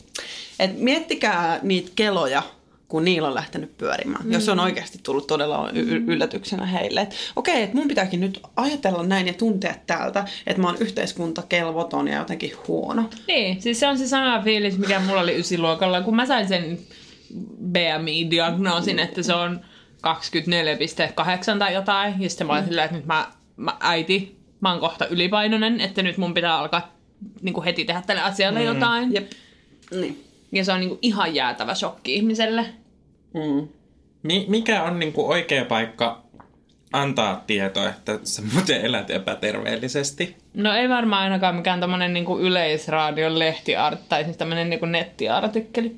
Et miettikää niitä keloja, kun niillä on lähtenyt pyörimään. Mm. Jos se on oikeasti tullut todella y- y- yllätyksenä heille. Että okei, että mun pitääkin nyt ajatella näin ja tuntea täältä, että mä oon yhteiskuntakelvoton ja jotenkin huono. Niin, siis se on se sama fiilis, mikä mulla oli ysiluokalla, kun mä sain sen BMI-diagnoosin, että se on 24,8 tai jotain. Ja sitten mä olin silleen, että nyt mä, mä äiti, mä oon kohta ylipainoinen, että nyt mun pitää alkaa niin kuin heti tehdä tälle asialle mm. jotain. Jep. Niin. Ja se on niin kuin ihan jäätävä shokki ihmiselle. Mm. Mi- mikä on niinku oikea paikka antaa tietoa, että sä muuten elät epäterveellisesti? No ei varmaan ainakaan mikään tämmönen niin yleisradion lehtiart tai siis tämmönen niin nettiartikkeli.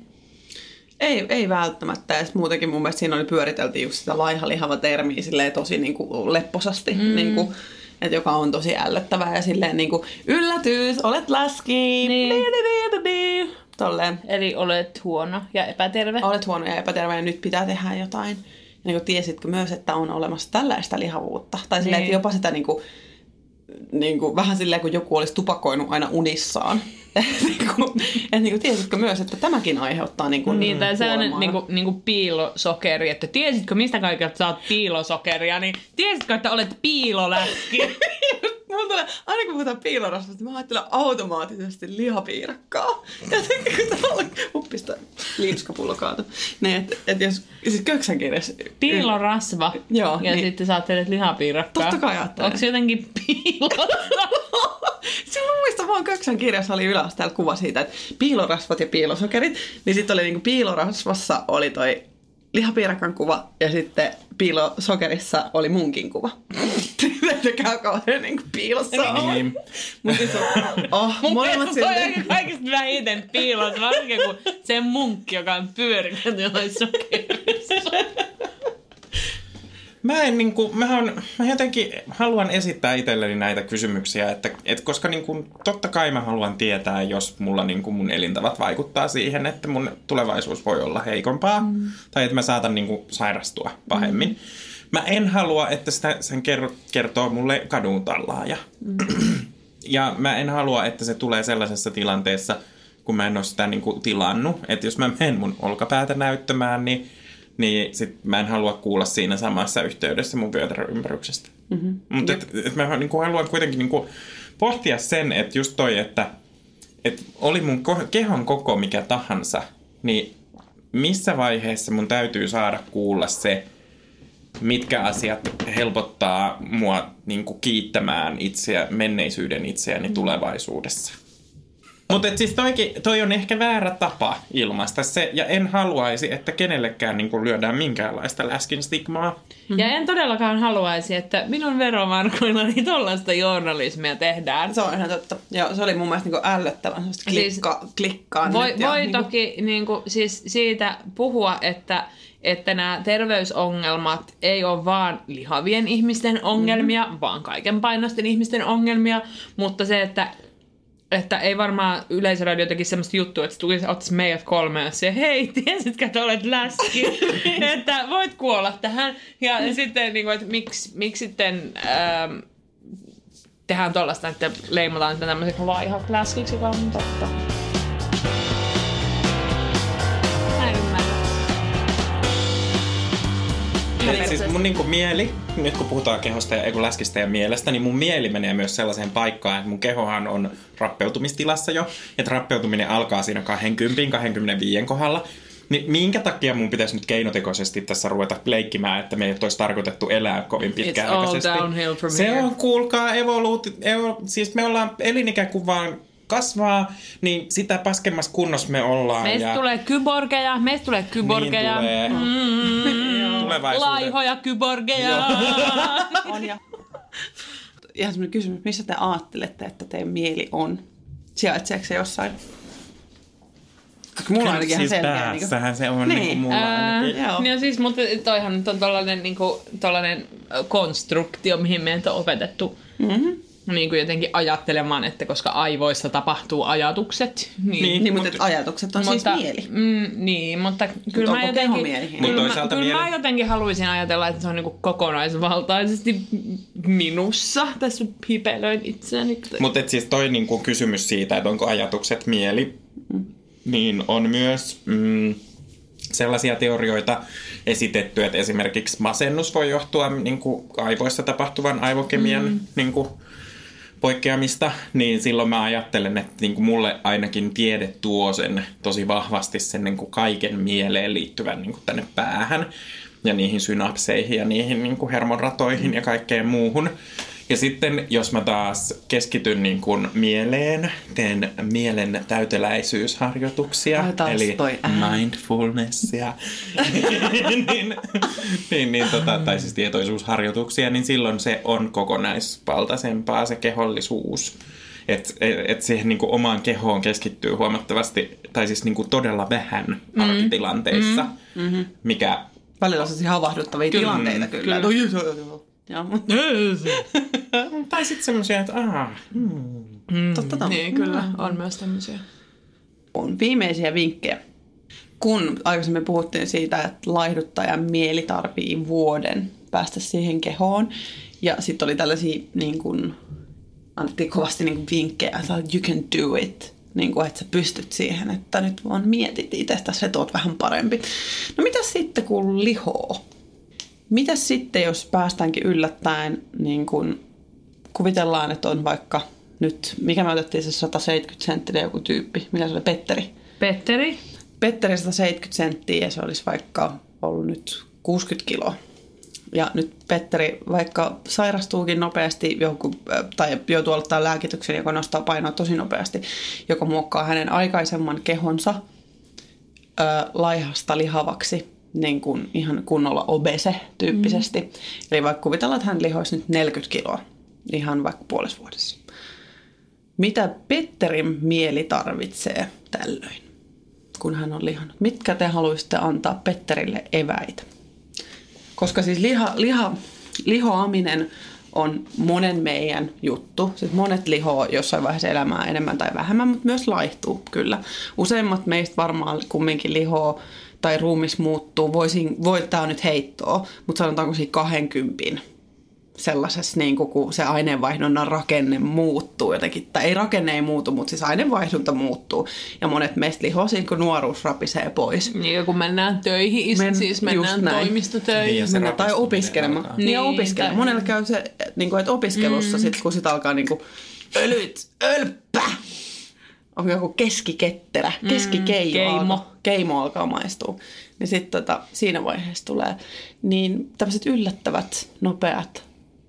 Ei, ei välttämättä. Ja muutenkin mun mielestä siinä oli pyöritelty just sitä laihalihava termiä silleen tosi niin kuin lepposasti. Mm. Niin kuin, että joka on tosi ällöttävää ja silleen niin kuin, yllätys, olet läski. Niin. Tolleen. Eli olet huono ja epäterve. Olet huono ja epäterve ja nyt pitää tehdä jotain. Ja niin kuin, tiesitkö myös, että on olemassa tällaista lihavuutta? Tai silleen, Niin. että jopa sitä niin kuin, niin kuin, vähän silleen, kun joku olisi tupakoinut aina unissaan. niin kuin, että niin kuin, tiesitkö myös, että tämäkin aiheuttaa niin kuin, Niin, tai sellainen kuolemaa? niinku, niinku piilosokeri, että tiesitkö mistä kaikilta saat piilosokeria, niin tiesitkö, että olet piiloläski? Mulla tulee, aina kun puhutaan piilorasvasta, mä ajattelen automaattisesti lihapiirakkaa. Ja sitten kun täällä uppista liipskapullo kaatu. Niin, että et jos, siis köksän kirjassa... Piilorasva. Joo, Ja niin. sitten saat teille lihapiirakkaa. Totta kai ajattelen. Onko jotenkin piilo? Muistan vaan köksän kirjassa oli yläasteella kuva siitä, että piilorasvat ja piilosokerit. Niin sitten oli niinku piilorasvassa oli toi lihapiirakan kuva ja sitten piilosokerissa oli munkin kuva. Että käy kauhean niinku piilossa olla. Niin. Mutta siis on, oh, Mun molemmat mielestä se on silti. aika kaikista vähiten piilossa, varsinkin kun se munkki, joka on pyörinyt jollain sokerissa. Mä en niinku, mä, on, mä jotenkin haluan esittää itselleni näitä kysymyksiä, että et koska niinku, totta kai mä haluan tietää, jos mulla niinku mun elintavat vaikuttaa siihen, että mun tulevaisuus voi olla heikompaa, mm. tai että mä saatan niinku sairastua pahemmin. Mm. Mä en halua, että sitä, sen ker- kertoo mulle kadun tallaaja. Mm. ja mä en halua, että se tulee sellaisessa tilanteessa, kun mä en ole sitä niinku tilannut. Että jos mä menen mun olkapäätä näyttämään, niin niin sit mä en halua kuulla siinä samassa yhteydessä mun vyötäröympäryksestä. Mm-hmm. Mutta et, et mä niinku haluan kuitenkin niinku pohtia sen, että just toi, että et oli mun ko- kehon koko mikä tahansa, niin missä vaiheessa mun täytyy saada kuulla se, mitkä asiat helpottaa mua niinku kiittämään itseä, menneisyyden itseäni tulevaisuudessa. Mutta siis toikin, toi on ehkä väärä tapa ilmaista se, ja en haluaisi, että kenellekään niin lyödään minkäänlaista läskin stigmaa. Ja en todellakaan haluaisi, että minun veromarkoillani tollaista journalismia tehdään. Se on ihan totta. Joo, se oli mun mielestä niinku ällöttävän semmoista klikka, siis klikkaa Voi, nyt ja voi niinku- toki niin kuin, siis siitä puhua, että, että nämä terveysongelmat ei ole vaan lihavien ihmisten ongelmia, mm-hmm. vaan kaiken painosten ihmisten ongelmia, mutta se, että että ei varmaan Yleisradio tekisi semmoista juttua, että se tulisi, ottaisi meidät kolme ja se, hei, tiesitkö, että olet läski, että voit kuolla tähän. Ja sitten, niin kuin, että miksi, miksi sitten ähm, tehdään tuollaista, että leimataan sitä tämmöiseksi laihat läskiksi, on totta. Eli siis mun niinku mieli, nyt kun puhutaan kehosta ja kun läskistä ja mielestä, niin mun mieli menee myös sellaiseen paikkaan, että mun kehohan on rappeutumistilassa jo, että rappeutuminen alkaa siinä 20-25 kohdalla. Niin minkä takia mun pitäisi nyt keinotekoisesti tässä ruveta leikkimään, että me ei olisi tarkoitettu elää kovin pitkäaikaisesti? all downhill from Se here. on, kuulkaa, evoluuti, evo, siis me ollaan elinikäkuvaan kasvaa, niin sitä paskemmassa kunnossa me ollaan. Meistä ja tulee kyborgeja, meistä tulee kyborgeja. Niin tulee. Tulevaisuuden. Laihoja kyborgeja. on. Ja... Ihan semmoinen kysymys, missä te ajattelette, että teidän mieli on? Sijaitseeko se jossain? Mulla on ainakin ihan siis selkeä. päässähän se on Niin. niin. kuin mulla Ää, ainakin. Joo. no siis, mutta toihan nyt on tollanen, niinku, tollanen konstruktio, mihin meitä on opetettu Mm-hmm. Niin kuin jotenkin ajattelemaan, että koska aivoissa tapahtuu ajatukset, niin, Niin, niin mutta et ajatukset on siis mieli. Mm, niin, mutta kyllä mä jotenkin, mieli? kyllä, Mut mä, kyllä mä jotenkin haluaisin ajatella, että se on niinku kokonaisvaltaisesti minussa. Tässä hipelöin itseäni. Mutta siis toi niinku kysymys siitä, että onko ajatukset mieli, niin on myös mm, sellaisia teorioita esitetty, että esimerkiksi masennus voi johtua niinku aivoissa tapahtuvan aivokemian mm. niinku, poikkeamista, niin silloin mä ajattelen, että niin kuin mulle ainakin tiede tuo sen tosi vahvasti sen niin kuin kaiken mieleen liittyvän niin kuin tänne päähän ja niihin synapseihin ja niihin niin kuin hermonratoihin ja kaikkeen muuhun. Ja sitten jos mä taas keskityn niin kuin mieleen, teen mielen täyteläisyysharjoituksia, Ai taas eli toi mindfulnessia, niin, niin, niin, niin, tota, tai siis tietoisuusharjoituksia, niin silloin se on kokonaisvaltaisempaa se kehollisuus. Että et, et siihen niin omaan kehoon keskittyy huomattavasti, tai siis niin todella vähän arkitilanteissa, mm. Mm-hmm. mikä Välillä on sellaisia havahduttavia Kyllä. tilanteita kyllä. Kyllä. No, joo, joo, joo. Joo. Tai sitten semmoisia, että aah, Totta, totta. Niin, kyllä, on myös tämmöisiä. on viimeisiä vinkkejä. Kun aikaisemmin puhuttiin siitä, että laihduttajan mieli tarvii vuoden päästä siihen kehoon. Ja sitten oli tällaisia, niin kun, annettiin kovasti niin kun vinkkejä, että you can do it. Niin kuin, että sä pystyt siihen, että nyt vaan mietit itsestäsi, että oot vähän parempi. No mitä sitten, kun lihoo? Mitäs sitten, jos päästäänkin yllättäen, niin kun kuvitellaan, että on vaikka nyt, mikä me otettiin se 170 senttinen joku tyyppi, mikä se oli, Petteri. Petteri, Petteri 170 senttiä ja se olisi vaikka ollut nyt 60 kiloa. Ja nyt Petteri, vaikka sairastuukin nopeasti joku, tai joutuu aloittaa lääkityksen, joka nostaa painoa tosi nopeasti, joka muokkaa hänen aikaisemman kehonsa ö, laihasta lihavaksi, niin kuin ihan kunnolla obese tyyppisesti. Mm. Eli vaikka kuvitellaan, että hän lihoisi nyt 40 kiloa ihan vaikka puolessa vuodessa. Mitä Petterin mieli tarvitsee tällöin, kun hän on lihannut? Mitkä te haluaisitte antaa Petterille eväitä? Koska siis liha, liha, lihoaminen on monen meidän juttu. Siis monet lihoo jossain vaiheessa elämää enemmän tai vähemmän, mutta myös laihtuu kyllä. Useimmat meistä varmaan kumminkin lihoo tai ruumis muuttuu. Voisin, voi, tää on nyt heittoa, mutta sanotaanko siinä 20 sellaisessa, niin kuin, kun se aineenvaihdunnan rakenne muuttuu jotenkin. Tai ei rakenne ei muutu, mutta siis aineenvaihdunta muuttuu. Ja monet meistä lihoo siinä, kun nuoruus rapisee pois. niin ja kun mennään töihin, Men- Men, siis mennään toimistotöihin. Niin, ja se Mennä tai opiskelemaan. alkaa. Niin, ja Niin, opiskelemaan. tai- Monella käy se, niin kuin, että opiskelussa, mm. sit, kun sit alkaa niin kuin, ölyt, ölppä. On joku keskiketterä, keskikeimo. keimo. Alkaa, keimo alkaa maistua. Niin sitten tota, siinä vaiheessa tulee niin tämmöiset yllättävät, nopeat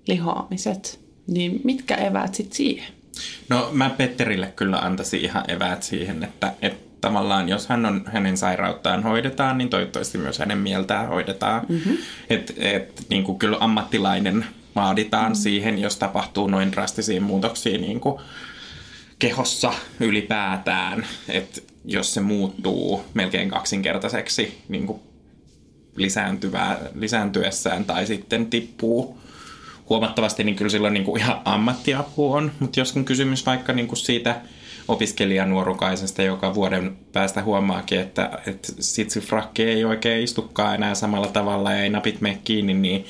lihoamiset. Niin mitkä eväät sitten siihen? No mä Petterille kyllä antaisin ihan eväät siihen, että, että tavallaan jos hän on hänen sairauttaan hoidetaan, niin toivottavasti myös hänen mieltään hoidetaan. Mm-hmm. Että et, niin kuin kyllä ammattilainen vaaditaan mm-hmm. siihen, jos tapahtuu noin drastisia muutoksia niin kuin kehossa ylipäätään, että jos se muuttuu melkein kaksinkertaiseksi niin kuin lisääntyvää, lisääntyessään tai sitten tippuu huomattavasti, niin kyllä silloin niin kuin ihan ammattiapu on. Mutta jos on kysymys vaikka niin kuin siitä opiskelijanuorukaisesta, joka vuoden päästä huomaakin, että, että sitsifrakki ei oikein istukaan enää samalla tavalla ja ei napit mene kiinni, niin,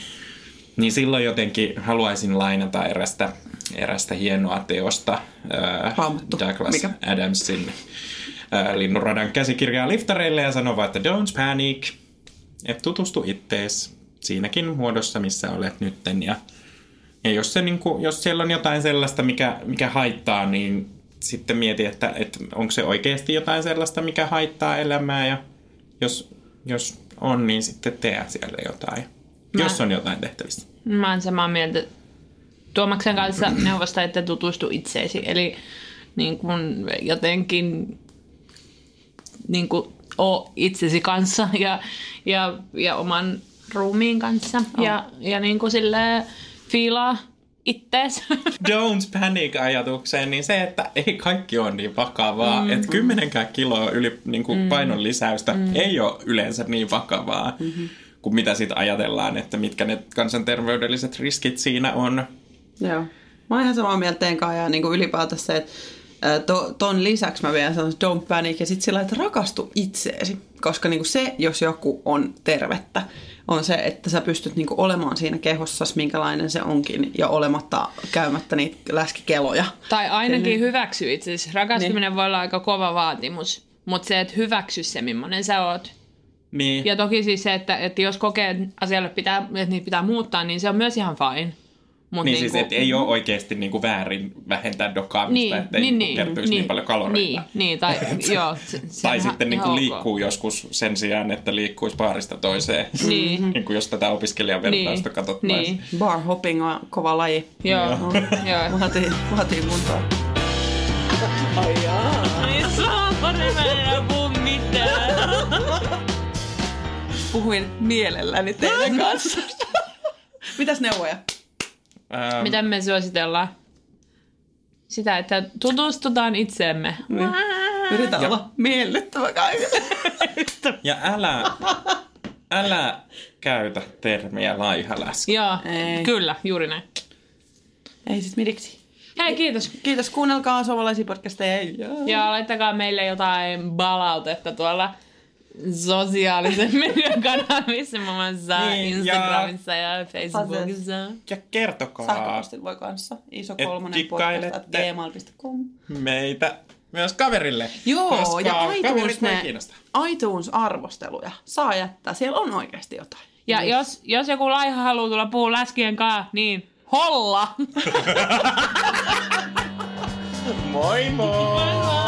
niin silloin jotenkin haluaisin lainata erästä, erästä hienoa teosta Raamattu. Douglas Mikä? Adamsin ää, Linnunradan käsikirjaa liftareille ja sanoo vaan, että don't panic, että tutustu ittees siinäkin muodossa, missä olet nytten ja ja jos, se, niin kuin, jos siellä on jotain sellaista, mikä, mikä haittaa, niin sitten mieti, että, että onko se oikeasti jotain sellaista, mikä haittaa elämää. Ja jos, jos on, niin sitten tee siellä jotain. Mä- Jos on jotain tehtävissä. Mä oon samaa mieltä Tuomaksen kanssa neuvosta, että tutustu itseesi. Eli niin kun jotenkin niin kun, oo itsesi kanssa ja, ja, ja oman ruumiin kanssa. Ja, ja niin kuin fiilaa ittees. Don't panic-ajatukseen, niin se, että ei kaikki ole niin vakavaa. Mm-hmm. Että kymmenenkään kiloa yli niin kuin mm-hmm. painon lisäystä mm-hmm. ei ole yleensä niin vakavaa. Mm-hmm. Kuin mitä sitten ajatellaan, että mitkä ne kansanterveydelliset riskit siinä on. Joo. Mä oon ihan samaa mieltä teidän kanssa ja niin kuin ylipäätään se, että to, ton lisäksi mä vielä sanon don't panic ja sitten sillä, että rakastu itseesi. Koska niin kuin se, jos joku on tervettä, on se, että sä pystyt niin kuin olemaan siinä kehossas, minkälainen se onkin, ja olematta käymättä niitä läskikeloja. tai ainakin Niin. hyväksy itsesi. Rakastuminen voi olla aika kova vaatimus, mutta se, että hyväksy se, millainen sä oot. Niin. Ja toki siis se, että, että jos kokee, että asialle pitää, että niitä pitää muuttaa, niin se on myös ihan fine. Mut Niin niinku, siis, että ei ole oikeasti niinku väärin vähentää dokaamista, niin, ettei niin, niinku niin, kertyisi niin, niin paljon kaloreita. Niin, niin tai joo. Se, se Tai sitten niin ihan ok. liikkuu joskus sen sijaan, että liikkuisi baarista toiseen. Niin. niin kuin jos tätä opiskelijan vertausta Niin, katsottaisiin. niin. Bar hopping on kova laji. Joo, joo. Vaatii, vaatii kuntoa. Ai jaa. Ai en enää puhu mitään. Puhuin mielelläni teidän kanssa. Mitäs neuvoja? Ähm, Mitä me suositellaan? Sitä, että tutustutaan itseemme. Yritän olla miellyttävä kaikille. Ja älä, älä käytä termiä laihaläski. Joo, Ei. kyllä, juuri näin. Ei siis midiksi. Hei, kiitos. Kiitos, kuunnelkaa suomalaisia podcasteja. Ja... Ja laittakaa meille jotain palautetta tuolla sosiaalisen median kanavissa, muun muassa Niin, Instagramissa ja, Facebookissa. Ja kertokaa Sähköpostit voi kanssa. Iso kolmonen podcast gmail.com. meitä myös kaverille. Joo, koska ja iTunes, ne, iTunes-arvosteluja saa jättää. Siellä on oikeasti jotain. Ja jos, jos joku laiha haluaa tulla puhua läskien kanssa, niin holla! Moi moi! Moi moi!